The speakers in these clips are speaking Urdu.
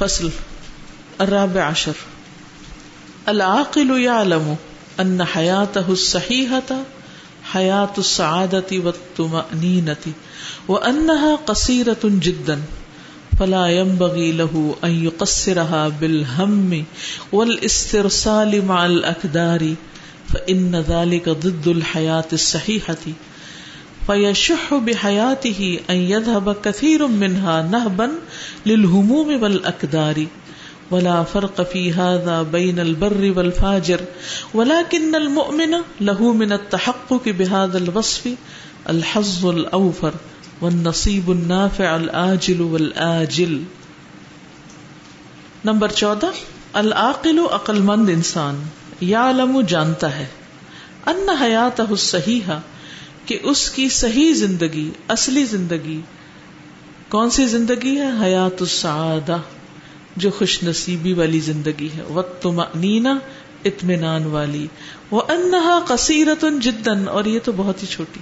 فصل، الرابع عشر. العاقل يعلم ان حياته الصحيحة، حياة السعادة والطمأنينة، وأنها قصيرة جدا، فلا ينبغي له أن يقصرها بالهم والاسترسال مع الأكدار، فإن ذلك ضد الحياة الصحيحة. فيشح بحياته أن يذهب كثير منها نهبا للهموم والأكدار ولا فرق في هذا بين البر والفاجر. ولكن المؤمن له من التحقق بهذا الوصف الحظ الأوفر والنصيب النافع الآجل والآجل. نمبر چودہ، العاقل عقل مند انسان. یعلم جانتا ہے. ان حیات الصحیح کہ اس کی صحیح زندگی، اصلی زندگی کون سی زندگی ہے؟ حیات السعادہ، جو خوش نصیبی والی زندگی ہے۔ وقت نینا اطمینان والی۔ وہ انہا کثیرت جدن اور یہ تو بہت ہی چھوٹی۔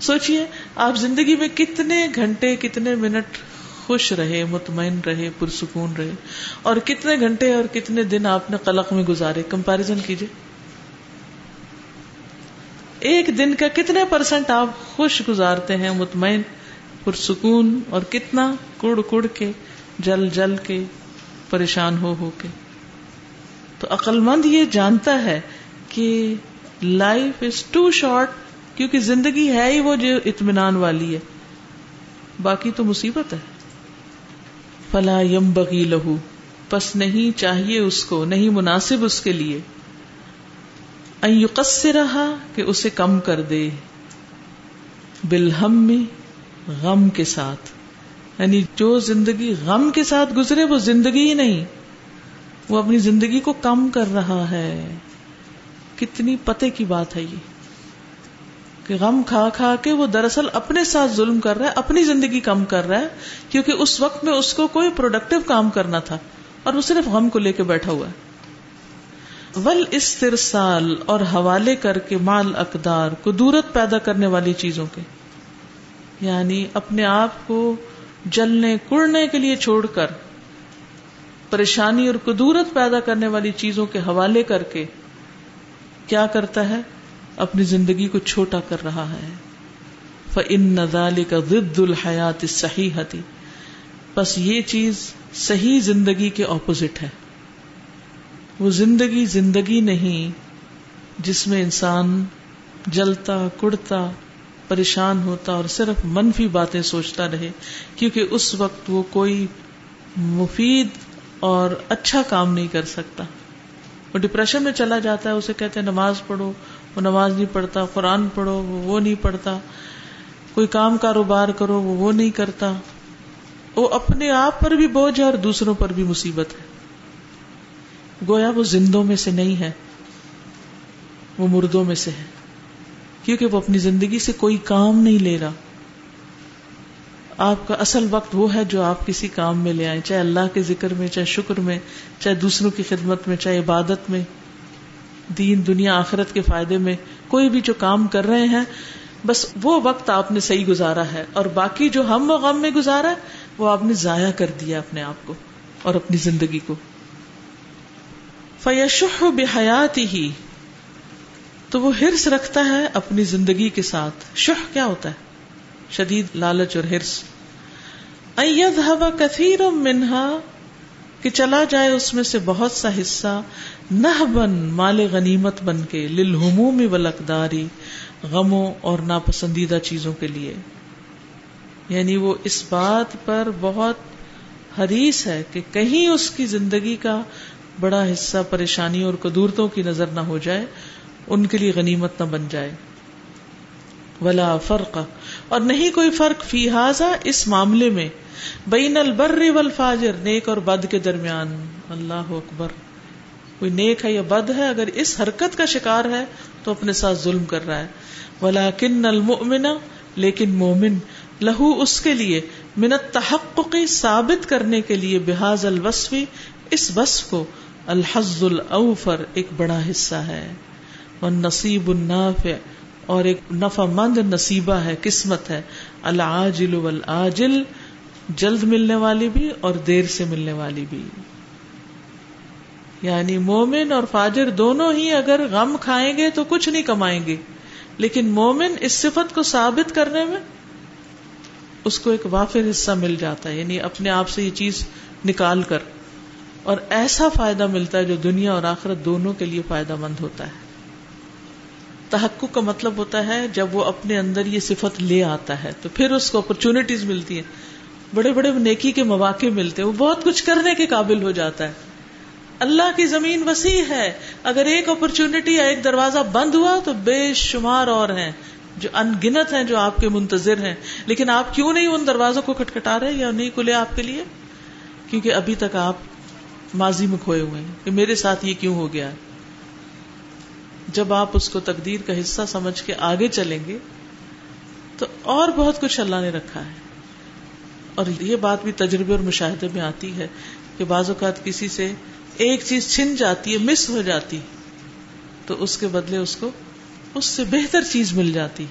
سوچئے، آپ زندگی میں کتنے گھنٹے، کتنے منٹ خوش رہے، مطمئن رہے، پرسکون رہے، اور کتنے گھنٹے اور کتنے دن آپ نے قلق میں گزارے؟ کمپیرزن کیجیے ایک دن کا کتنے پرسنٹ آپ خوش گزارتے ہیں، مطمئن، پرسکون، اور کتنا کڑ کڑ کے، جل جل کے، پریشان ہو ہو کے۔ تو عقل مند یہ جانتا ہے کہ لائف از ٹو شارٹ کیونکہ زندگی ہے ہی وہ جو اطمینان والی ہے۔ باقی تو مصیبت ہے۔ فلا یم بغی لہو، پس نہیں چاہیے اس کو، نہیں مناسب اس کے لیے۔ رہا کہ اسے کم کر دے بالہم میں غم کے ساتھ۔ یعنی جو زندگی غم کے ساتھ گزرے وہ زندگی ہی نہیں، وہ اپنی زندگی کو کم کر رہا ہے۔ کتنی پتے کی بات ہے یہ کہ غم کھا کھا کے وہ دراصل اپنے ساتھ ظلم کر رہا ہے، اپنی زندگی کم کر رہا ہے، کیونکہ اس وقت میں اس کو کوئی پروڈکٹیو کام کرنا تھا اور وہ صرف غم کو لے کے بیٹھا ہوا ہے۔ ول استرسال اور حوالے کر کے مال اقدار کو دورت پیدا کرنے والی چیزوں کے۔ یعنی اپنے آپ کو جلنے کڑنے کے لیے چھوڑ کر، پریشانی اور قدورت پیدا کرنے والی چیزوں کے حوالے کر کے کیا کرتا ہے؟ اپنی زندگی کو چھوٹا کر رہا ہے۔ فن نزال کا ضد الحیات صحیح بس یہ چیز صحیح زندگی کے اپوزٹ ہے۔ وہ زندگی زندگی نہیں جس میں انسان جلتا کڑتا پریشان ہوتا اور صرف منفی باتیں سوچتا رہے، کیونکہ اس وقت وہ کوئی مفید اور اچھا کام نہیں کر سکتا۔ وہ ڈپریشن میں چلا جاتا ہے، اسے کہتے ہیں نماز پڑھو، وہ نماز نہیں پڑھتا، قرآن پڑھو، وہ وہ نہیں پڑھتا۔ کوئی کام کاروبار کرو، وہ وہ نہیں کرتا۔ وہ اپنے آپ پر بھی بوجھ ہے اور دوسروں پر بھی مصیبت ہے۔ گویا وہ زندوں میں سے نہیں ہے، وہ مردوں میں سے ہے۔ کیونکہ وہ اپنی زندگی سے کوئی کام نہیں لے رہا۔ آپ کا اصل وقت وہ ہے جو آپ کسی کام میں لے آئے چاہے اللہ کے ذکر میں، چاہے شکر میں، چاہے دوسروں کی خدمت میں، چاہے عبادت میں۔ دین، دنیا، آخرت کے فائدے میں کوئی بھی جو کام کر رہے ہیں، بس وہ وقت آپ نے صحیح گزارا ہے۔ اور باقی جو ہم و غم میں گزارا ہے، وہ آپ نے ضائع کر دیا اپنے آپ کو اور اپنی زندگی کو۔ فیشح بحیات ہی تو وہ ہرس رکھتا ہے اپنی زندگی کے ساتھ۔ شہ کیا ہوتا ہے؟ شدید لالچ اور ہرس۔ ہوا کثیر منہا، کہ چلا جائے اس میں سے بہت سا حصہ نہ بن مال غنیمت بن کے، للہموم والاقداری غموں اور ناپسندیدہ چیزوں کے لیے۔ یعنی وہ اس بات پر بہت حریص ہے کہ کہیں اس کی زندگی کا بڑا حصہ پریشانی اور قدورتوں کی نظر نہ ہو جائے، ان کے لیے غنیمت نہ بن جائے۔ ولا فرق۔ اور نہیں کوئی فرق فی حاضا اس معاملے میں۔ بین البر والفاجر، نیک اور بد کے درمیان۔ اللہ اکبر۔ کوئی نیک ہے یا بد ہے، اگر اس حرکت کا شکار ہے، تو اپنے ساتھ ظلم کر رہا ہے۔ ولا کن المنا لیکن مومن، لہو اس کے لیے منت تحقی ثابت کرنے کے لیے بحاظ الوصفی اس وصف کو الحز الاوفر ایک بڑا حصہ ہے اور نصیب النافع اور ایک نفع مند نصیبہ ہے، قسمت ہے، العاجل والآجل، جلد ملنے والی بھی اور دیر سے ملنے والی بھی۔ یعنی مومن اور فاجر دونوں ہی اگر غم کھائیں گے تو کچھ نہیں کمائیں گے، لیکن مومن اس صفت کو ثابت کرنے میں اس کو ایک وافر حصہ مل جاتا ہے یعنی اپنے آپ سے یہ چیز نکال کر۔ اور ایسا فائدہ ملتا ہے جو دنیا اور آخرت دونوں کے لیے فائدہ مند ہوتا ہے۔ تحقق کا مطلب ہوتا ہے جب وہ اپنے اندر یہ صفت لے آتا ہے تو پھر اس کو اپرچونٹیز ملتی ہیں۔ بڑے بڑے نیکی کے مواقع ملتے ہیں، وہ بہت کچھ کرنے کے قابل ہو جاتا ہے۔ اللہ کی زمین وسیع ہے۔ اگر ایک اپرچونٹی یا ایک دروازہ بند ہوا تو بے شمار اور ہیں۔ جو ان گنت ہیں، جو آپ کے منتظر ہیں۔ لیکن آپ کیوں نہیں ان دروازوں کو کھٹکھٹا رہے یا نہیں کھلے آپ کے لیے؟ کیونکہ ابھی تک آپ ماضی میں کھوئے ہوئے ہیں کہ میرے ساتھ یہ کیوں ہو گیا جب آپ اس کو تقدیر کا حصہ سمجھ کے آگے چلیں گے تو اور بہت کچھ اللہ نے رکھا ہے۔ اور یہ بات بھی تجربے اور مشاہدے میں آتی ہے کہ بعض اوقات کسی سے ایک چیز چھن جاتی ہے، مس ہو جاتی تو اس کے بدلے اس کو اس سے بہتر چیز مل جاتی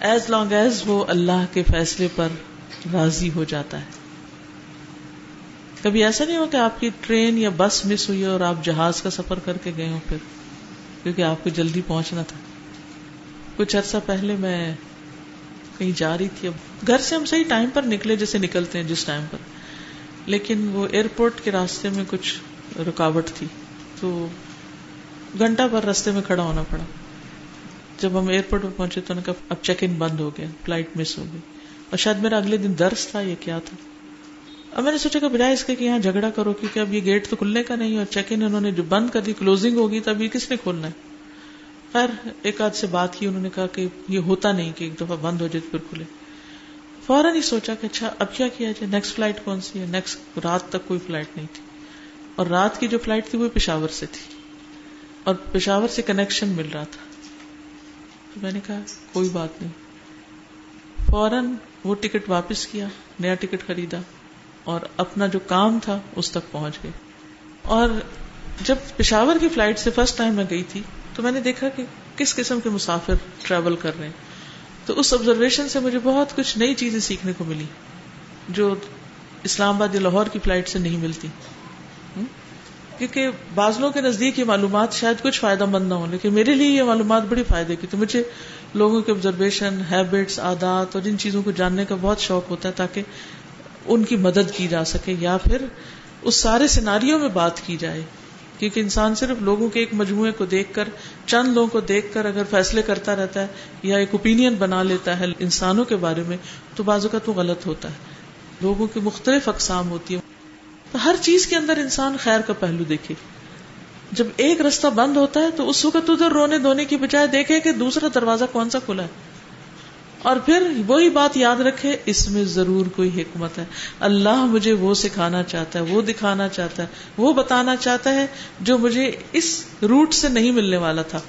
ایز لانگ ایز وہ اللہ کے فیصلے پر راضی ہو جاتا ہے۔ کبھی ایسا نہیں ہو کہ آپ کی ٹرین یا بس مس ہوئی اور آپ جہاز کا سفر کر کے گئے ہو پھر؟ کیونکہ آپ کو جلدی پہنچنا تھا۔ کچھ عرصہ پہلے میں کہیں جا رہی تھی۔ اب گھر سے ہم صحیح ٹائم پر نکلے جیسے نکلتے ہیں جس ٹائم پر۔ لیکن وہ ایئرپورٹ کے راستے میں کچھ رکاوٹ تھی۔ تو گھنٹہ پر راستے میں کھڑا ہونا پڑا۔ جب ہم ایئرپورٹ پہ پہنچے تو کہا، اب چیک ان بند ہو گیا فلائٹ مس ہو گئی۔ اور شاید میرا اگلے دن درس تھا یہ کیا تھا۔ اب میں نے سوچا کہ بجائے اس کے کہ یہاں جھگڑا کرو، کیونکہ اب یہ گیٹ تو کھلنے کا نہیں اور چیک ان انہوں نے جو بند کر دی کلوزنگ ہوگی، تب یہ کس نے کھولنا ہے؟ خیر، ایک آدھ سے بات کی، انہوں نے کہا کہ یہ ہوتا نہیں کہ ایک دفعہ بند ہو جائے پھر کھلے۔ فوراً ہی سوچا کہ اچھا اب کیا کیا جائے؟ نیکسٹ فلائٹ کون سی ہے؟ نیکسٹ رات تک کوئی فلائٹ نہیں تھی۔ اور رات کی جو فلائٹ تھی، وہ پشاور سے تھی۔ اور پشاور سے کنیکشن مل رہا تھا۔ تو میں نے کہا، کوئی بات نہیں۔ فوراً وہ ٹکٹ واپس کیا، نیا ٹکٹ خریدا۔ اور اپنا جو کام تھا اس تک پہنچ گئے اور جب پشاور کی فلائٹ سے فرسٹ ٹائم میں گئی تھی، تو میں نے دیکھا کہ کس قسم کے مسافر ٹریول کر رہے ہیں۔ تو اس آبزرویشن سے مجھے بہت کچھ نئی چیزیں سیکھنے کو ملی، جو اسلام آباد یا لاہور کی فلائٹ سے نہیں ملتی۔ کیونکہ بازلوں کے نزدیک یہ معلومات شاید کچھ فائدہ مند نہ ہو لیکن میرے لیے یہ معلومات بڑی فائدے کی۔ تو مجھے لوگوں کے آبزرویشن ہیبٹس عادات اور ان چیزوں کو جاننے کا بہت شوق ہوتا ہے، تاکہ ان کی مدد کی جا سکے یا پھر اس سارے سیناریوں میں بات کی جائے۔ کیونکہ انسان صرف لوگوں کے ایک مجموعے کو دیکھ کر، چند لوگوں کو دیکھ کر اگر فیصلے کرتا رہتا ہے یا ایک اوپین بنا لیتا ہے انسانوں کے بارے میں، تو بازو کا تو غلط ہوتا ہے۔ لوگوں کی مختلف اقسام ہوتی ہے تو ہر چیز کے اندر انسان خیر کا پہلو دیکھے۔ جب ایک رستہ بند ہوتا ہے تو اس وقت ادھر رونے دھونے کی بجائے دیکھے کہ دوسرا دروازہ کون سا کھلا ہے۔ اور پھر وہی بات یاد رکھے، اس میں ضرور کوئی حکمت ہے۔ اللہ مجھے وہ سکھانا چاہتا ہے، وہ دکھانا چاہتا ہے، وہ بتانا چاہتا ہے جو مجھے اس روٹ سے نہیں ملنے والا تھا۔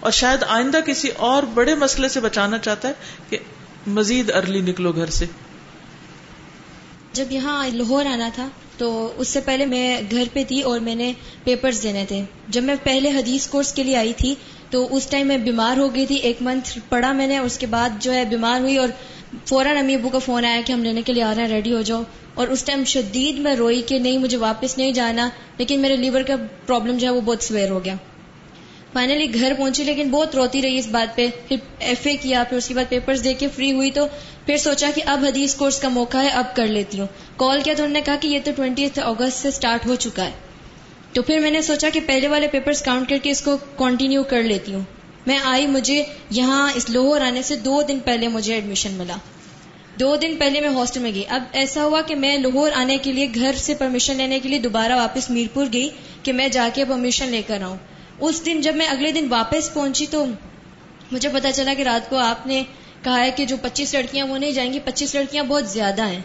اور شاید آئندہ کسی اور بڑے مسئلے سے بچانا چاہتا ہے کہ مزید ارلی نکلو گھر سے۔ جب یہاں لاہور آنا تھا، تو اس سے پہلے میں گھر پہ تھی اور میں نے پیپرز دینے تھے۔ جب میں پہلے حدیث کورس کے لیے آئی تھی تو اس ٹائم میں بیمار ہو گئی تھی، ایک منتھ پڑھا میں نے، اس کے بعد جو ہے بیمار ہوئی اور فوراً امی ابو کا فون آیا کہ ہم لینے کے لیے آ رہے ہیں ریڈی ہو جاؤ۔ اور اس ٹائم شدید میں روئی کہ نہیں، مجھے واپس نہیں جانا، لیکن میرے لیور کا پرابلم جو ہے وہ بہت سویر ہو گیا۔ فائنلی گھر پہنچی، لیکن بہت روتی رہی اس بات پہ۔ پھر ایف اے کیا، پھر اس کے بعد پیپرز دے کے فری ہوئی تو پھر سوچا کہ اب حدیث کورس کا موقع ہے، اب کر لیتی ہوں۔ کال کیا تو انہوں نے کہا کہ یہ تو ٹوینٹی اگست سے اسٹارٹ ہو چکا ہے۔ تو پھر میں نے سوچا کہ پہلے والے پیپرز کاؤنٹ کر کے اس کو کنٹینیو کر لیتی ہوں۔ میں آئی مجھے یہاں اس لوہر آنے سے دو دن پہلے مجھے ایڈمیشن ملا۔ دو دن پہلے میں ہاسٹل میں گئی۔ اب ایسا ہوا کہ میں لاہور آنے کے لیے گھر سے پرمیشن لینے کے لیے دوبارہ واپس میرپور گئی کہ میں جا کے پرمیشن لے کر آؤں۔ اس دن جب میں اگلے دن واپس پہنچی تو مجھے پتا چلا کہ رات کو آپ نے کہا ہے کہ جو پچیس لڑکیاں وہ نہیں جائیں گی، پچیس لڑکیاں بہت زیادہ ہیں۔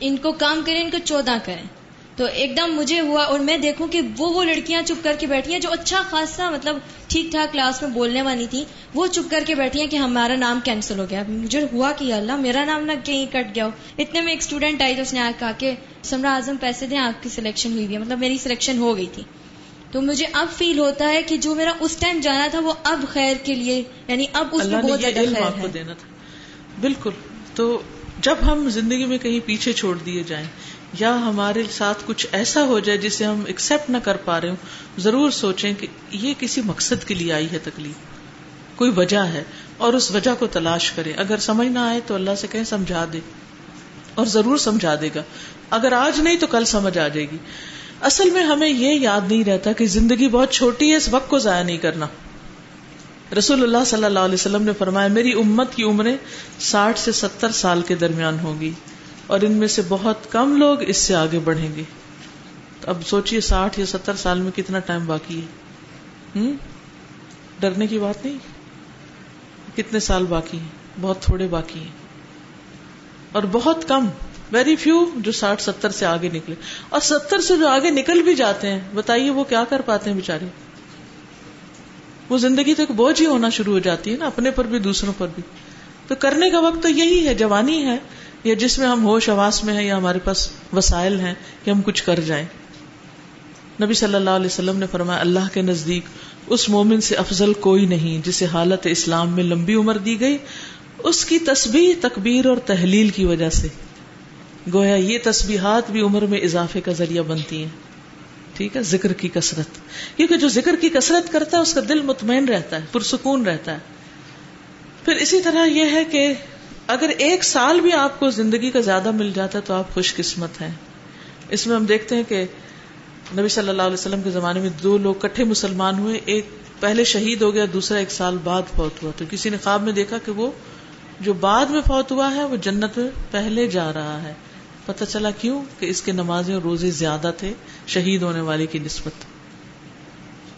ان کو کام کریں، ان کو چودہ کریں۔ تو ایک دم مجھے ہوا اور میں دیکھوں کہ وہ وہ لڑکیاں چپ کر کے بیٹھی ہیں جو اچھا خاصا مطلب ٹھیک ٹھاک کلاس میں بولنے والی تھی وہ چپ کر کے بیٹھی ہیں کہ ہمارا نام کینسل ہو گیا۔ مجھے ہوا کہ اللہ میرا نام نہ کہیں کٹ گیا ہو۔ اتنے میں ایک اسٹوڈینٹ آئی تو اس نے کہا کہ سمرا اعظم پیسے دیں آپ کی سلیکشن ہوئی ہے۔ مطلب میری سلیکشن ہو گئی تھی۔ تو مجھے اب فیل ہوتا ہے کہ جو میرا اس ٹائم جانا تھا وہ اب خیر کے لیے یعنی اب اس میں بہت زیادہ خیر ہے۔ دینا تھا۔ بالکل۔ تو جب ہم زندگی میں کہیں پیچھے چھوڑ دیے جائیں یا ہمارے ساتھ کچھ ایسا ہو جائے جسے ہم ایکسپٹ نہ کر پا رہے ہوں، ضرور سوچیں کہ یہ کسی مقصد کے لیے آئی ہے تکلیف۔ کوئی وجہ ہے اور اس وجہ کو تلاش کریں۔ اگر سمجھ نہ آئے تو اللہ سے کہیں سمجھا دے اور ضرور سمجھا دے گا۔ اگر آج نہیں تو کل سمجھ آ جائے گی۔ اصل میں ہمیں یہ یاد نہیں رہتا کہ زندگی بہت چھوٹی ہے، اس وقت کو ضائع نہیں کرنا۔ رسول اللہ صلی اللہ علیہ وسلم نے فرمایا، میری امت کی عمریں ساٹھ سے ستر سال کے درمیان ہوگی اور ان میں سے بہت کم لوگ اس سے آگے بڑھیں گے۔ اب سوچیے ساٹھ یا ستر سال میں کتنا ٹائم باقی ہے۔ ڈرنے کی بات نہیں۔ کتنے سال باقی ہیں؟ بہت تھوڑے باقی ہیں۔ اور بہت کم ویری فیو جو ساٹھ ستر سے آگے نکلے۔ اور ستر سے جو آگے نکل بھی جاتے ہیں، بتائیے وہ کیا کر پاتے ہیں بےچارے وہ زندگی تو ایک بوجھ ہی ہونا شروع ہو جاتی ہے نا، اپنے پر بھی، دوسروں پر بھی۔ تو کرنے کا وقت تو یہی ہے، جوانی ہے۔ یا جس میں ہم ہوش آواس میں ہیں یا ہمارے پاس وسائل ہیں کہ ہم کچھ کر جائیں۔ نبی صلی اللہ علیہ وسلم نے فرمایا، اللہ کے نزدیک اس مومن سے افضل کوئی نہیں جسے حالت اسلام میں لمبی عمر دی گئی، اس کی تسبیح، تکبیر اور تحلیل کی وجہ سے۔ گویا یہ تسبیحات بھی عمر میں اضافے کا ذریعہ بنتی ہیں۔ ٹھیک ہے؟ ذکر کی کثرت۔ کیونکہ جو ذکر کی کثرت کرتا ہے، اس کا دل مطمئن رہتا ہے، پرسکون رہتا ہے۔ پھر اسی طرح یہ ہے کہ اگر ایک سال بھی آپ کو زندگی کا زیادہ مل جاتا ہے تو آپ خوش قسمت ہیں۔ اس میں ہم دیکھتے ہیں کہ نبی صلی اللہ علیہ وسلم کے زمانے میں دو لوگ کٹھے مسلمان ہوئے۔ ایک پہلے شہید ہو گیا، دوسرا ایک سال بعد فوت ہوا۔ تو کسی نے خواب میں دیکھا کہ وہ جو بعد میں فوت ہوا ہے، وہ جنت میں پہلے جا رہا ہے۔ پتہ چلا کیوں؟ کہ اس کے نمازیں اور روزے زیادہ تھے، شہید ہونے والے کی نسبت۔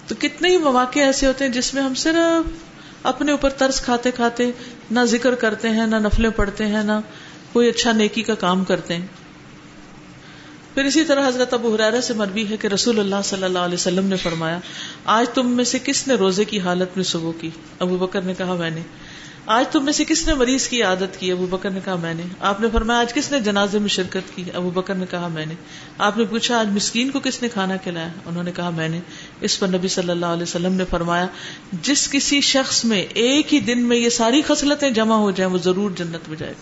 تو کتنے ہی مواقع ایسے ہوتے ہیں جس میں ہم صرف اپنے اوپر ترس کھاتے کھاتے نہ ذکر کرتے ہیں، نہ نفلیں پڑھتے ہیں، نہ کوئی اچھا نیکی کا کام کرتے ہیں۔ پھر اسی طرح حضرت ابو حرارہ سے مربی ہے کہ رسول اللہ صلی اللہ علیہ وسلم نے فرمایا، آج تم میں سے کس نے روزے کی حالت میں صبح کی؟ ابو بکر نے کہا، میں نے۔ آج تم میں سے کس نے مریض کی عادت کی؟ ابو بکر نے کہا، میں نے۔ آپ نے فرمایا، آج کس نے جنازے میں شرکت کی؟ ابو بکر نے کہا، میں نے۔ آپ نے پوچھا، آج مسکین کو کس نے کھانا کھلایا؟ انہوں نے کہا، میں نے۔ اس پر نبی صلی اللہ علیہ وسلم نے فرمایا، جس کسی شخص میں ایک ہی دن میں یہ ساری خصلتیں جمع ہو جائیں، وہ ضرور جنت میں جائے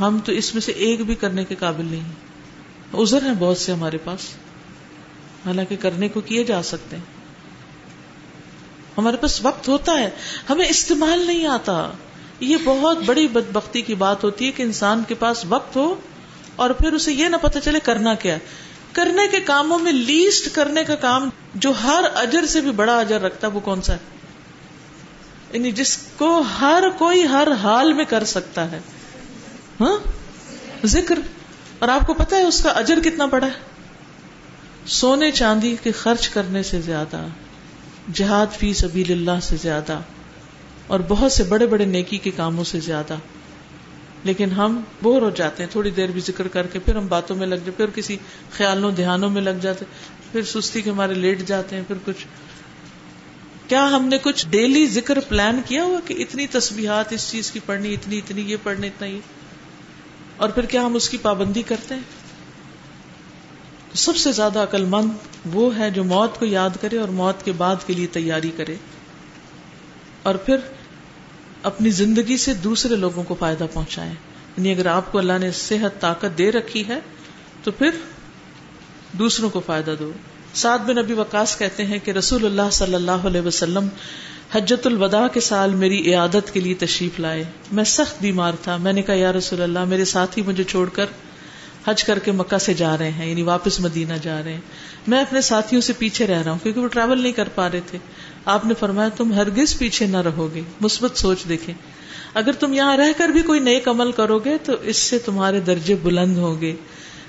ہم تو اس میں سے ایک بھی کرنے کے قابل نہیں ازر ہیں بہت سے ہمارے پاس۔ حالانکہ کرنے کو کیے جا سکتے ہیں۔ ہمارے پاس وقت ہوتا ہے، ہمیں استعمال نہیں آتا۔ یہ بہت بڑی بدبختی کی بات ہوتی ہے کہ انسان کے پاس وقت ہو اور پھر اسے یہ نہ پتا چلے کرنا کیا۔ کرنے کے کاموں میں لیسٹ کرنے کا کام جو ہر اجر سے بھی بڑا اجر رکھتا ہے وہ کون سا ہے؟ یعنی جس کو ہر کوئی ہر حال میں کر سکتا ہے۔ ہاں؟ ذکر۔ اور آپ کو پتا ہے اس کا اجر کتنا بڑا ہے؟ سونے چاندی کے خرچ کرنے سے زیادہ۔ جہاد فی سبیل اللہ سے زیادہ اور بہت سے بڑے بڑے نیکی کے کاموں سے زیادہ۔ لیکن ہم بور ہو جاتے ہیں، تھوڑی دیر بھی ذکر کر کے پھر ہم باتوں میں لگ جاتے پھر کسی خیالوں، دھیانوں میں لگ جاتے پھر سستی کے ہمارے لیٹ جاتے ہیں، پھر کچھ۔ کیا ہم نے کچھ ڈیلی ذکر پلان کیا ہوا کہ اتنی تسبیحات اس چیز کی پڑھنی، اتنی اتنی، یہ پڑھنے اتنا یہ؟ اور پھر کیا ہم اس کی پابندی کرتے ہیں؟ سب سے زیادہ عقل مند وہ ہے جو موت کو یاد کرے اور موت کے بعد کے لیے تیاری کرے اور پھر اپنی زندگی سے دوسرے لوگوں کو فائدہ پہنچائے۔ یعنی اگر آپ کو اللہ نے صحت، طاقت دے رکھی ہے تو پھر دوسروں کو فائدہ دو۔ سعد بن نبی وکاس کہتے ہیں کہ رسول اللہ صلی اللہ علیہ وسلم حجت الوداع کے سال میری عیادت کے لیے تشریف لائے۔ میں سخت بیمار تھا۔ میں نے کہا، یا رسول اللہ، میرے ساتھی مجھے چھوڑ کر حج کر کے مکہ سے جا رہے ہیں یعنی واپس مدینہ جا رہے ہیں۔ میں اپنے ساتھیوں سے پیچھے رہ رہا ہوں کیونکہ وہ ٹریول نہیں کر پا رہے تھے۔ آپ نے فرمایا، تم ہرگز پیچھے نہ رہو گے۔ مثبت سوچ دیکھیں۔ اگر تم یہاں رہ کر بھی کوئی نیک عمل کرو گے، تو اس سے تمہارے درجے بلند ہوں گے۔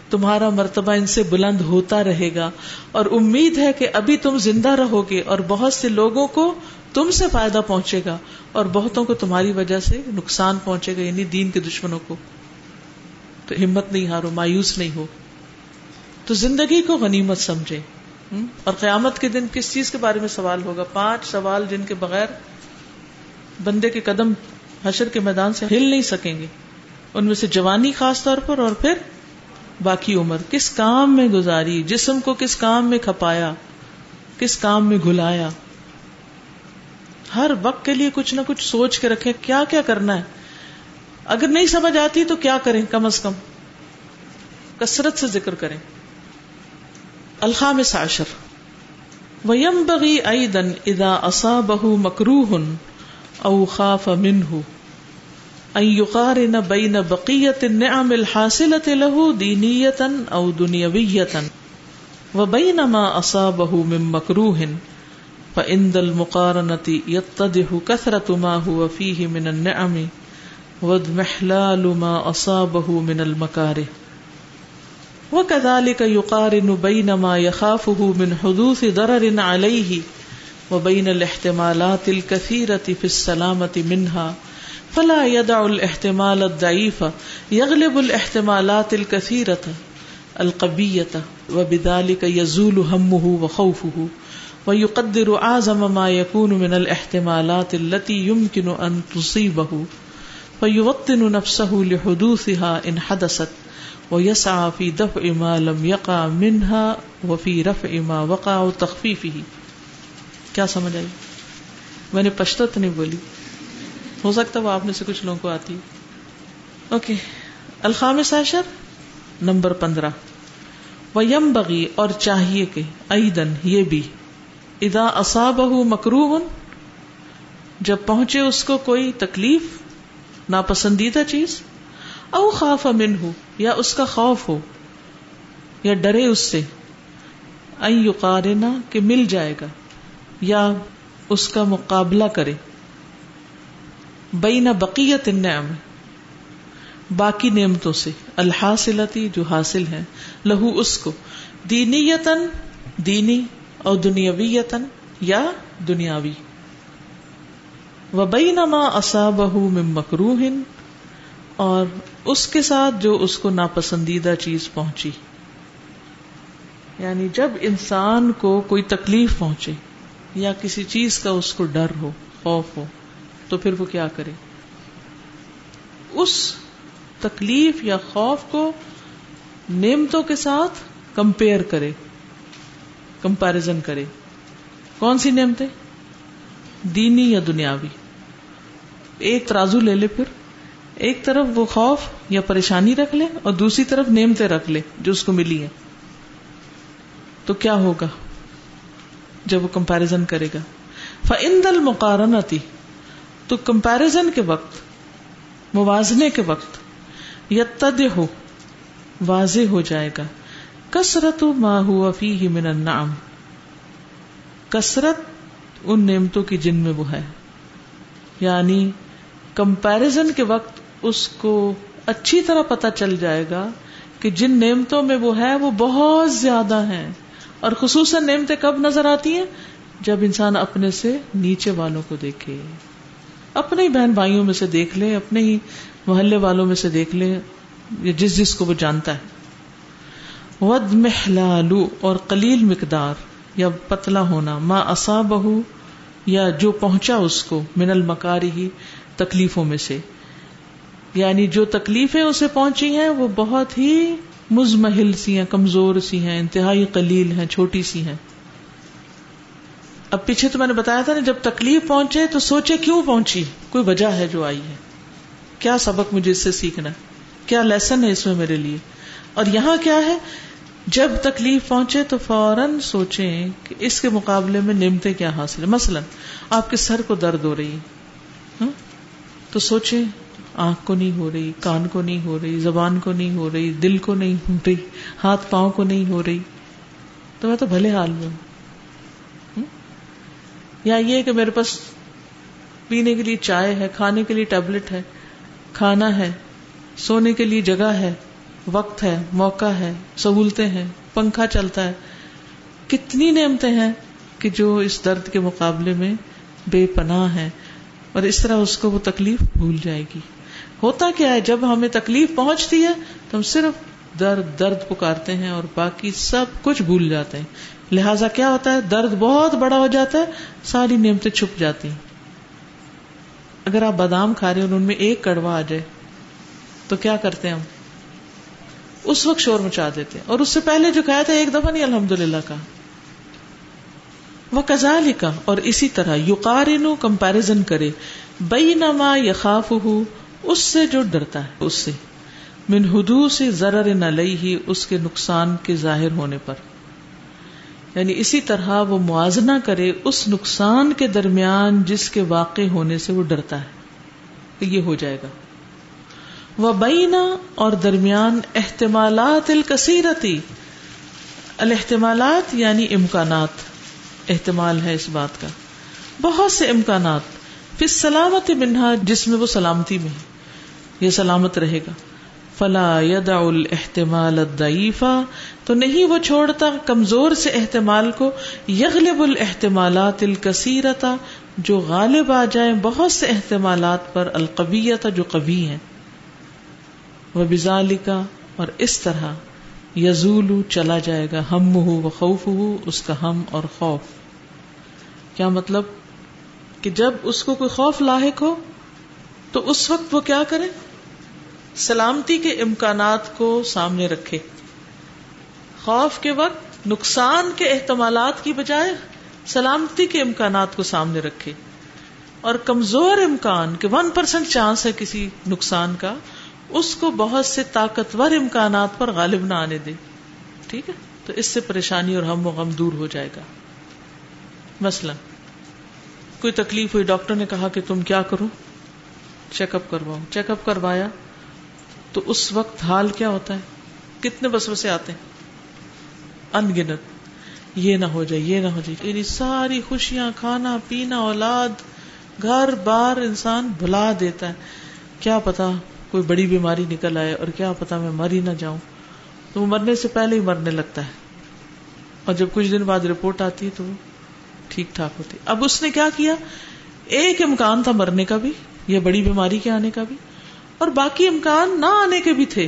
تمہارا مرتبہ ان سے بلند ہوتا رہے گا۔ اور امید ہے کہ ابھی تم زندہ رہو گے اور بہت سے لوگوں کو تم سے فائدہ پہنچے گا اور بہتوں کو تمہاری وجہ سے نقصان پہنچے گا یعنی دین کے دشمنوں کو۔ تو ہمت نہیں ہارو، مایوس نہیں ہو۔ تو زندگی کو غنیمت سمجھے۔ اور قیامت کے دن کس چیز کے بارے میں سوال ہوگا؟ پانچ سوال جن کے بغیر بندے کے قدم حشر کے میدان سے ہل نہیں سکیں گے۔ ان میں سے جوانی خاص طور پر اور پھر باقی عمر۔ کس کام میں گزاری؟ جسم کو کس کام میں کھپایا؟ کس کام میں گلایا ہر وقت کے لیے کچھ نہ کچھ سوچ کے رکھے کیا کیا کرنا ہے؟ اگر نہیں سمجھ آتی تو کیا کریں کم از کم؟ کثرت سے ذکر کریں۔ الخامس عشر۔ وينبغي أيضا إذا أصابه مكروه أو خاف منه أن يقارن بين بقية النعم الحاصلة له دينية أو دنيوية وبين ما أصابه من مكروه فعند المقارنة يتضح كثرة ما هو فيه من النعم واضمحلال ما أصابه من المكاره وكذلك يقارن بين ما يخافه من حدوث ضرر عليه وبين الاحتمالات الكثيرة في السلامة منها فلا يدع الاحتمال الضعيف يغلب الاحتمالات الكثيرة القبية وبذلك يزول همه وخوفه ويقدر أعظم ما يكون من الاحتمالات التي يمكن أن تصيبه فيوطن نفسه لحدوثها إن حدثت ويسعى في دفع ما لم يقع منها وفي رفع ما وقع تخفيفه۔ کیا سمجھ آئی؟ میں نے پشتو تو نہیں بولی۔ ہو سکتا وہ آپ میں سے کچھ لوگوں کو آتی۔ اوکے۔ الخامس عشر نمبر پندرہ۔ ویم بغی اور چاہیے کہ ایدن یہ بھی۔ ادا اصابہ مکروہ جب پہنچے اس کو کوئی تکلیف ناپسندیدہ چیز، او خوف امن ہو یا اس کا خوف ہو، یا ڈرے اس سے یقارنا کہ مل جائے گا، یا اس کا مقابلہ کرے۔ بین بقیت النعم، باقی نعمتوں سے، الحاصلتی جو حاصل ہے لہو اس کو دینیتن دینی اور دنیاویتن یا دنیاوی۔ وبینما اصابہ من مکروہ اور اس کے ساتھ جو اس کو ناپسندیدہ چیز پہنچی۔ یعنی جب انسان کو کوئی تکلیف پہنچے یا کسی چیز کا اس کو ڈر ہو، خوف ہو، تو پھر وہ کیا کرے؟ اس تکلیف یا خوف کو نعمتوں کے ساتھ کمپیئر کرے کمپیرزن کرے۔ کون سی نعمتیں؟ دینی یا دنیاوی؟ ایک ترازو لے لے پھر۔ ایک طرف وہ خوف یا پریشانی رکھ لے اور دوسری طرف نعمتیں رکھ لے جو اس کو ملی ہے تو کیا ہوگا جب وہ کمپیرزن کرے گا؟ فن دل مقارن تو کمپیرزن کے وقت، موازنے کے وقت یا تد ہو واضح ہو جائے گا۔ کسرت ما ہوا فی من النعم۔ کسرت ان نعمتوں کی جن میں وہ ہے۔ یعنی کمپیرزن کے وقت اس کو اچھی طرح پتا چل جائے گا کہ جن نعمتوں میں وہ ہے وہ بہت زیادہ ہیں اور خصوصاً نعمتیں کب نظر آتی ہیں؟ جب انسان اپنے سے نیچے والوں کو دیکھے، اپنے ہی بہن بھائیوں میں سے دیکھ لے، اپنے ہی محلے والوں میں سے دیکھ لے، یا جس جس کو وہ جانتا ہے۔ ود محلالو اور قلیل مقدار، یا پتلا ہونا ماں اصا بہو یا جو پہنچا اس کو، من المکاری ہی تکلیفوں میں سے۔ یعنی جو تکلیفیں اسے پہنچی ہیں، وہ بہت ہی مزمحل سی ہیں، کمزور سی ہیں، انتہائی قلیل ہیں، چھوٹی سی ہیں۔ اب پیچھے تو میں نے بتایا تھا نا، جب تکلیف پہنچے تو سوچے کیوں پہنچی؟ کوئی وجہ ہے جو آئی ہے۔ کیا سبق مجھے اس سے سیکھنا کیا لیسن ہے اس میں میرے لیے؟ اور یہاں کیا ہے؟ جب تکلیف پہنچے تو فوراً سوچیں کہ اس کے مقابلے میں نمتے کیا حاصل ہے مثلاً، آپ کے سر کو درد ہو رہی ہاں؟ تو سوچیں آنکھ کو نہیں ہو رہی، کان کو نہیں ہو رہی، زبان کو نہیں ہو رہی، دل کو نہیں ہو رہی، ہاتھ پاؤں کو نہیں ہو رہی۔ تو میں تو بھلے حال میں ہوں۔ یا یہ کہ میرے پاس پینے کے لیے چائے ہے، کھانے کے لیے ٹیبلٹ ہے، کھانا ہے، سونے کے لیے جگہ ہے، وقت ہے، موقع ہے، سہولتیں ہیں، پنکھا چلتا ہے۔ کتنی نعمتیں ہیں کہ جو اس درد کے مقابلے میں بے پناہ ہے اور اس طرح اس کو وہ تکلیف بھول جائے گی۔ ہوتا کیا ہے، جب ہمیں تکلیف پہنچتی ہے تو ہم صرف درد درد پکارتے ہیں اور باقی سب کچھ بھول جاتے ہیں۔ لہذا کیا ہوتا ہے، درد بہت بڑا ہو جاتا ہے، ساری نعمتیں چھپ جاتی ہیں۔ اگر آپ بادام کھا رہے ہیں اور ان میں ایک کڑوا آ جائے، تو کیا کرتے ہیں ہم؟ اس وقت شور مچا دیتے ہیں۔ اور اس سے پہلے جو کھایا تھا، ایک دفعہ نہیں الحمد للہ کا۔ وہ کزال کا اور اسی طرح یو کمپیرزن کرے بئی نما یا خوف ہو اس سے جو ڈرتا ہے، اس سے۔ من ہدو سے ضرر نہ لئی ہی اس کے نقصان کے ظاہر ہونے پر۔ یعنی اسی طرح وہ موازنہ کرے اس نقصان کے درمیان جس کے واقع ہونے سے وہ ڈرتا ہے۔ یہ ہو جائے گا۔ وہ بینا اور درمیان احتمالات الکثیرتی۔ الحتمالات یعنی امکانات۔ احتمال ہے اس بات کا۔ بہت سے امکانات۔ پھر سلامت منہا، جس میں وہ سلامتی میں یہ سلامت رہے گا۔ فلا یدا الحتمال الضعیفہ تو نہیں وہ چھوڑتا کمزور سے احتمال کو۔ یغلب الحتمالات الکثیرتا، جو غالب آ جائیں بہت سے احتمالات پر، القویت، جو قوی ہیں۔ وہ بزالی کا اور اس طرح یزول، چلا جائے گا۔ ہم ہو و خوف ہو اس کا ہم اور خوف۔ کیا مطلب کہ جب اس کو کوئی خوف لاحق ہو تو اس وقت وہ کیا کرے؟ سلامتی کے امکانات کو سامنے رکھے۔ خوف کے وقت نقصان کے احتمالات کی بجائے سلامتی کے امکانات کو سامنے رکھے۔ اور کمزور امکان کہ ون پرسینٹ چانس ہے کسی نقصان کا، اس کو بہت سے طاقتور امکانات پر غالب نہ آنے دے۔ ٹھیک ہے؟ تو اس سے پریشانی اور ہم و غم دور ہو جائے گا۔ مثلا کوئی تکلیف ہوئی، ڈاکٹر نے کہا کہ تم کیا کرو؟ Check up کرواؤ۔ چیک اپ کروایا تو اس وقت حال کیا ہوتا ہے؟ کتنے بسوں آتے ہیں؟ انگنت، یہ نہ ہو جائے، یہ نہ ہو جائے۔ یعنی ساری خوشیاں، کھانا، پینا، اولاد، گھر بار انسان بھلا دیتا ہے۔ کیا پتا کوئی بڑی بیماری نکل آئے اور کیا پتا میں مر ہی نہ جاؤں۔ تو وہ مرنے سے پہلے ہی مرنے لگتا ہے۔ اور جب کچھ دن بعد رپورٹ آتی ہے تو ٹھیک ٹھاک ہوتی اب اس نے کیا کیا؟ ایک امکان تھا مرنے کا بھی، یا بڑی بیماری کے آنے کا بھی، اور باقی امکان نہ آنے کے بھی تھے۔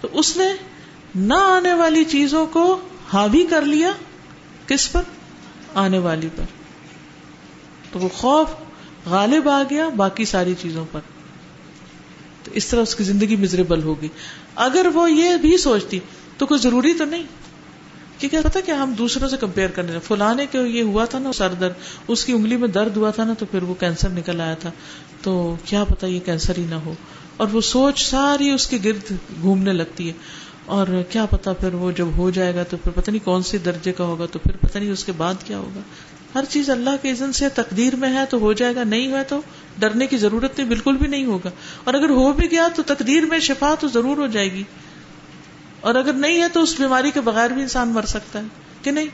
تو اس نے نہ آنے والی چیزوں کو حاوی کر لیا۔ کس پر؟ آنے والی پر۔ تو وہ خوف غالب آ گیا باقی ساری چیزوں پر۔ تو اس طرح اس کی زندگی مزریبل ہوگی اگر وہ یہ بھی سوچتی تو کوئی ضروری تو نہیں۔ کیا پتا کہ ہم دوسروں سے کمپیئر کرنے فلانے کے یہ ہوا تھا نا سر درد، اس کی انگلی میں درد ہوا تھا نا تو پھر وہ کینسر نکل آیا تھا۔ تو کیا پتا یہ کینسر ہی نہ ہو۔ اور وہ سوچ ساری اس کے گرد گھومنے لگتی ہے۔ اور کیا پتا پھر وہ جب ہو جائے گا تو پھر پتہ نہیں کون سی درجے کا ہوگا تو پھر پتہ نہیں اس کے بعد کیا ہوگا۔ ہر چیز اللہ کے عزن سے تقدیر میں ہے تو ہو جائے گا، نہیں ہے تو ڈرنے کی ضرورت نہیں، بالکل بھی نہیں ہوگا۔ اور اگر ہو بھی گیا تو تقدیر میں شفا تو ضرور ہو جائے گی۔ اور اگر نہیں ہے تو اس بیماری کے بغیر بھی انسان مر سکتا ہے، کہ نہیں؟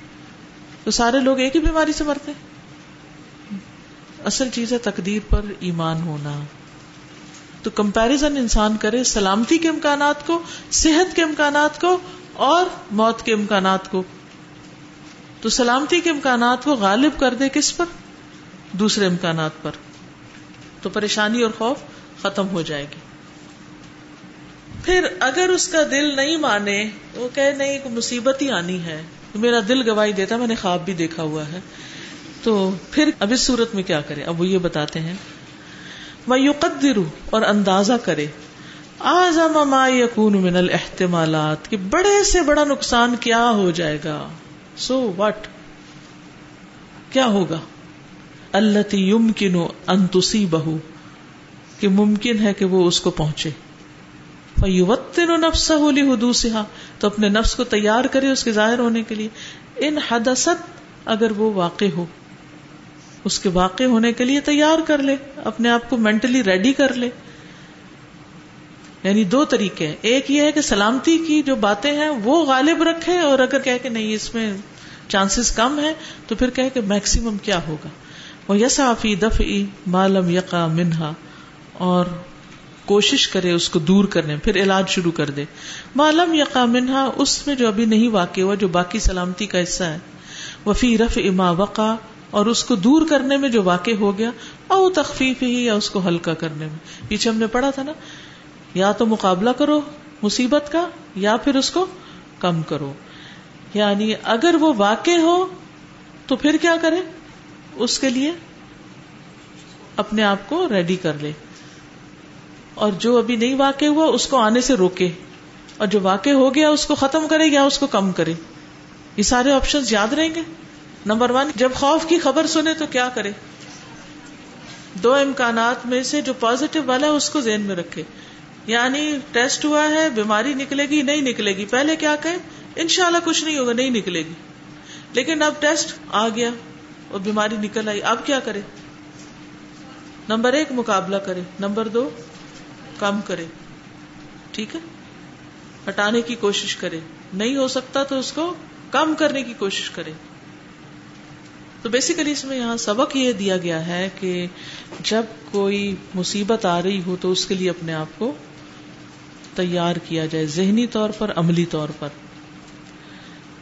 تو سارے لوگ ایک ہی بیماری سے مرتے اصل چیز ہے تقدیر پر ایمان ہونا۔ تو کمپیرزن انسان کرے سلامتی کے امکانات کو، صحت کے امکانات کو اور موت کے امکانات کو۔ تو سلامتی کے امکانات کو غالب کر دے کس پر؟ دوسرے امکانات پر۔ تو پریشانی اور خوف ختم ہو جائے گی۔ پھر اگر اس کا دل نہیں مانے، وہ کہ نہیں مصیبت ہی آنی ہے۔ میرا دل گواہی دیتا میں نے خواب بھی دیکھا ہوا ہے۔ تو پھر اب اس صورت میں کیا کرے؟ اب وہ یہ بتاتے ہیں۔ میں یقدر اور اندازہ کرے۔ آزم ما یقون من الحتمالات کہ بڑے سے بڑا نقصان کیا ہو جائے گا۔ سو وٹ کیا ہوگا؟ اللہ یمکن ان تصیبہ کہ ممکن ہے کہ وہ اس کو پہنچے۔ فیوتن نفسه لحدوثها تو اپنے نفس کو تیار کرے اس کے ظاہر ہونے کے لیے۔ ان حدثت اگر وہ واقع ہو، اس کے واقع ہونے کے لیے تیار کر لے، اپنے آپ کو مینٹلی ریڈی کر لے۔ یعنی دو طریقے ہیں۔ ایک یہ ہے کہ سلامتی کی جو باتیں ہیں، وہ غالب رکھے اور اگر کہ نہیں، اس میں چانسز کم ہے تو پھر کہ میکسیمم کیا ہوگا۔ وہ یسافی دف ای معلوم یقا منہا اور کوشش کرے اس کو دور کرنے، پھر علاج شروع کر دے۔ معلوم یقا منہا، اس میں جو ابھی نہیں واقع ہوا، جو باقی سلامتی کا حصہ ہے۔ وفی رف اما وقا اور اس کو دور کرنے میں جو واقع ہو گیا، او تخفیف ہی یا اس کو ہلکا کرنے میں۔ پیچھے ہم نے پڑھا تھا نا، یا تو مقابلہ کرو مصیبت کا، یا پھر اس کو کم کرو۔ یعنی اگر وہ واقع ہو، تو پھر کیا کرے؟ اس کے لیے اپنے آپ کو ریڈی کر لے۔ اور جو ابھی نہیں واقع ہوا، اس کو آنے سے روکے۔ اور جو واقع ہو گیا، اس کو ختم کرے یا اس کو کم کرے۔ یہ سارے آپشن یاد رہیں گے؟ نمبر ون جب خوف کی خبر سنے تو کیا کرے؟ دو امکانات میں سے جو پازیٹو والا ہے اس کو ذہن میں رکھے۔ یعنی ٹیسٹ ہوا ہے، بیماری نکلے گی، نہیں نکلے گی۔ پہلے کیا کہ ان شاء اللہ کچھ نہیں ہوگا، نہیں نکلے گی۔ لیکن اب ٹیسٹ آ گیا اور بیماری نکل آئی۔ اب کیا کرے؟ نمبر ایک، مقابلہ کرے۔ نمبر دو کم کرے۔ ٹھیک ہے؟ ہٹانے کی کوشش کرے۔ نہیں ہو سکتا تو اس کو کم کرنے کی کوشش کرے۔ تو بیسیکلی اس میں یہاں سبق یہ دیا گیا ہے کہ جب کوئی مصیبت آ رہی ہو تو اس کے لیے اپنے آپ کو تیار کیا جائے، ذہنی طور پر، عملی طور پر۔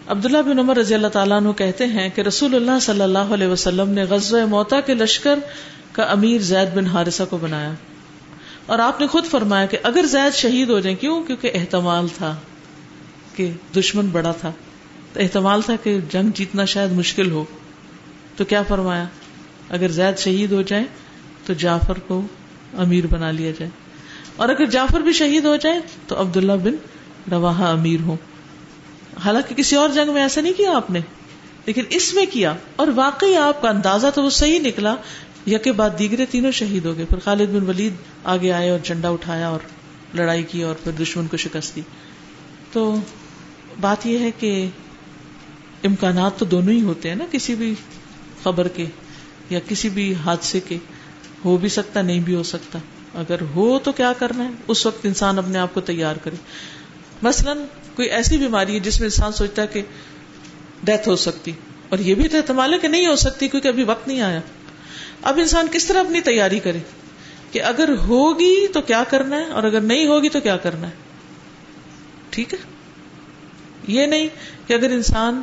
عبداللہ بن عمر رضی اللہ تعالیٰ عنہ کہتے ہیں کہ رسول اللہ صلی اللہ علیہ وسلم نے غزوہ موتا کے لشکر کا امیر زید بن حارثہ کو بنایا۔ اور آپ نے خود فرمایا کہ اگر زید شہید ہو جائیں، کیوں؟ کیونکہ احتمال تھا کہ دشمن بڑا تھا۔ تو احتمال تھا کہ جنگ جیتنا شاید مشکل ہو۔ تو کیا فرمایا؟ اگر زید شہید ہو جائے تو جعفر کو امیر بنا لیا جائے۔ اور اگر جعفر بھی شہید ہو جائے، تو عبداللہ بن روا امیر ہو حالانکہ کسی اور جنگ میں ایسا نہیں کیا آپ نے، لیکن اس میں کیا۔ اور واقعی آپ کا اندازہ تو وہ صحیح نکلا یکے بعد دیگرے تینوں شہید ہو گئے، پھر خالد بن ولید آگے آئے اور جھنڈا اٹھایا اور لڑائی کی اور پھر دشمن کو شکست دی۔ تو بات یہ ہے کہ امکانات تو دونوں ہی ہوتے ہیں نا، کسی بھی خبر کے یا کسی بھی حادثے کے، ہو بھی سکتا، نہیں بھی ہو سکتا۔ اگر ہو تو کیا کرنا ہے؟ اس وقت انسان اپنے آپ کو تیار کرے۔ مثلا کوئی ایسی بیماری ہے جس میں انسان سوچتا ہے کہ ڈیتھ ہو سکتی، اور یہ بھی تو احتمال ہے کہ نہیں ہو سکتی، کیونکہ ابھی وقت نہیں آیا۔ اب انسان کس طرح اپنی تیاری کرے کہ اگر ہوگی تو کیا کرنا ہے اور اگر نہیں ہوگی تو کیا کرنا ہے؟ ٹھیک ہے؟ یہ نہیں کہ اگر انسان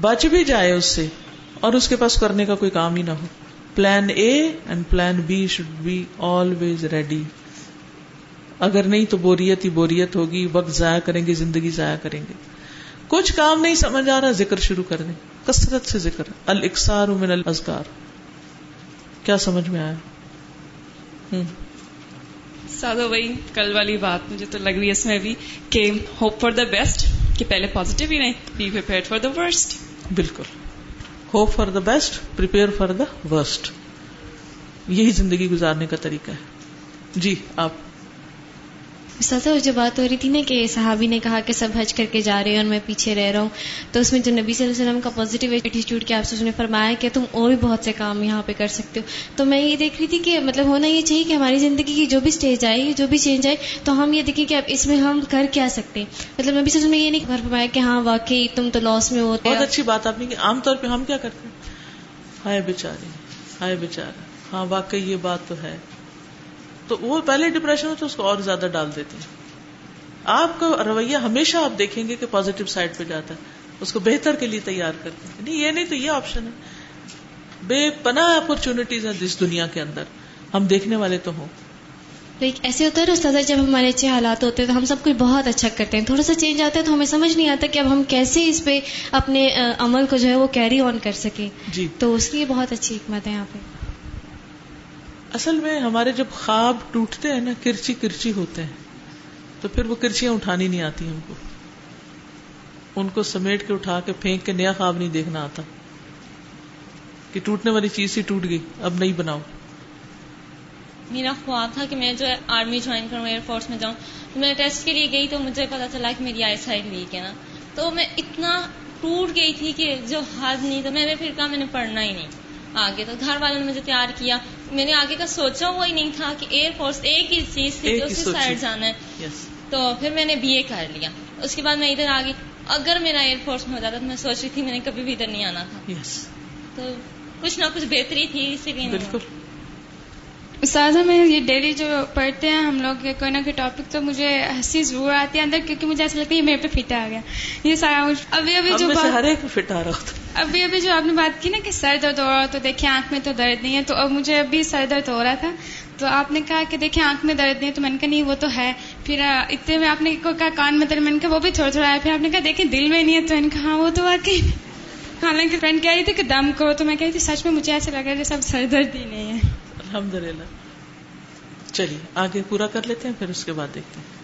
بچ بھی جائے اس سے اور اس کے پاس کرنے کا کوئی کام ہی نہ ہو۔ Plan A and plan B should be always ready اگر نہیں تو بوریت ہی بوریت ہوگی، وقت ضائع کریں گے، زندگی ضائع کریں گے۔ کچھ کام نہیں سمجھ آ رہا، ذکر شروع کر دیں۔ کثرت سے ذکر۔ الاکسار من الازکار۔ کیا سمجھ میں آیا؟ سادہ وہی کل والی بات مجھے تو لگ رہی ہے اس میں بھی کہ ہوپ فار دا بیسٹ کہ پہلے پازیٹیو ہی نہیں بی فار دا ورسٹ بالکل۔ Hope for the best prepare for the worst یہی زندگی گزارنے کا طریقہ ہے۔ جی آپ۔ سزا جو بات ہو رہی تھی نا کہ صحابی نے کہا کہ سب حج کر کے جا رہے ہیں اور میں پیچھے رہ رہا ہوں تو اس میں جو نبی صلی اللہ علیہ وسلم کا پازیٹیو ایٹیچیوڈ کے آپ سے فرمایا کہ تم اور بھی بہت سے کام یہاں پہ کر سکتے ہو۔ تو میں یہ دیکھ رہی تھی کہ مطلب ہونا یہ چاہیے کہ ہماری زندگی کی جو بھی اسٹیج آئے جو بھی چینج آئے تو ہم یہ دیکھیں کہ اب اس میں ہم کر کیا سکتے ہیں۔ مطلب نبی صلی اللہ علیہ وسلم نے یہ نہیں فرمایا کہ ہاں واقعی تم تو لاس میں ہوتے بہت اچھی بات آپ نے کہ عام طور پہ ہم کیا کرتے ہیں؟ ہائے بیچارے ہائے بیچارے ہاں واقعی یہ بات تو ہے۔ تو وہ پہلے ڈپریشن ہو تو اس کو اور زیادہ ڈال دیتے ہیں۔ آپ کا رویہ ہمیشہ آپ دیکھیں گے کہ پازیٹو سائڈ پہ جاتا ہے۔ اس کو بہتر کے لیے تیار کرتے ہیں۔ نہیں یہ نہیں تو یہ آپشن ہے۔ بے پناہ اپرچونٹیز ہیں اس دنیا کے اندر۔ ہم دیکھنے والے تو ہوں۔ ایسے ہوتا ہے نا جب ہمارے اچھے حالات ہوتے ہیں تو ہم سب کچھ بہت اچھا کرتے ہیں۔ تھوڑا سا چینج آتا ہے تو ہمیں سمجھ نہیں آتا کہ اب ہم کیسے اس پہ اپنے عمل کو جو ہے وہ کیری آن کر سکیں۔ جی۔ تو اس کی بہت اچھی حکمت ہے یہاں پہ۔ اصل میں ہمارے جب خواب ٹوٹتے ہیں نا، کرچی کرچی ہوتے ہیں۔ تو پھر وہ کرچیاں اٹھانی نہیں آتی ہم کو۔ ان کو سمیٹ کے اٹھا کے پھینک کے نیا خواب نہیں دیکھنا آتا۔ کہ ٹوٹنے والی چیز ہی ٹوٹ گئی، اب نہیں بناؤ۔ میرا خواب تھا کہ میں جو آرمی جوائن کروں، ایئر فورس میں جاؤں۔ تو میں ٹیسٹ کے لیے گئی تو مجھے پتا چلا کہ میری آئی سائڈ ویک ہے نا۔ تو میں اتنا ٹوٹ گئی تھی کہ جو حد نہیں تو میں نے پھر کہا میں نے پڑھنا ہی نہیں۔ آگے تو گھر والوں نے مجھے تیار کیا۔ میں نے آگے کا سوچا ہوا ہی نہیں تھا کہ ایئر فورس ایک ہی چیز تھی کہ اسی سائڈ جانا ہے۔ تو پھر میں نے بی اے کر لیا۔ اس کے بعد میں ادھر آ گئی اگر میرا ایئر فورس میں ہو جاتا تو میں سوچ رہی تھی میں نے کبھی بھی ادھر نہیں آنا۔ تھا تو کچھ نہ کچھ بہتری تھی اسی لیے بالکل۔ استاذہ میں یہ ڈیلی جو پڑھتے ہیں ہم لوگ کوئی نہ کوئی ٹاپک تو مجھے ہنسی ضرور آتی ہے اندر کیونکہ مجھے ایسا لگتا ہے یہ میرے پہ فٹ آ گیا۔ یہ سارا ابھی ابھی جو ہر ایک فٹ آ رہا ابھی ابھی جو آپ نے بات کی نا کہ سر درد ہو رہا تو دیکھیں آنکھ میں تو درد نہیں ہے تو اب مجھے ابھی سر درد ہو رہا تھا۔ تو آپ نے کہا کہ دیکھیں آنکھ میں درد نہیں ہے تو میں نے کہا نہیں وہ تو ہے۔ پھر اتنے میں آپ نے کہا کان میں درد میں نے کہا وہ بھی تھوڑا تھوڑا ہے۔ پھر آپ نے کہا دیکھیں دل میں نہیں ہے تو میں نے کہا ہاں وہ تو واقعی۔ حالانکہ فرینڈ کہہ رہی تھی کہ دم کرو تو میں کہہ رہی تھی سچ میں مجھے ایسا لگا جیسے اب سر درد ہی نہیں ہے۔ الحمد للہ چلیے آگے پورا کر لیتے ہیں پھر اس کے بعد دیکھتے ہیں۔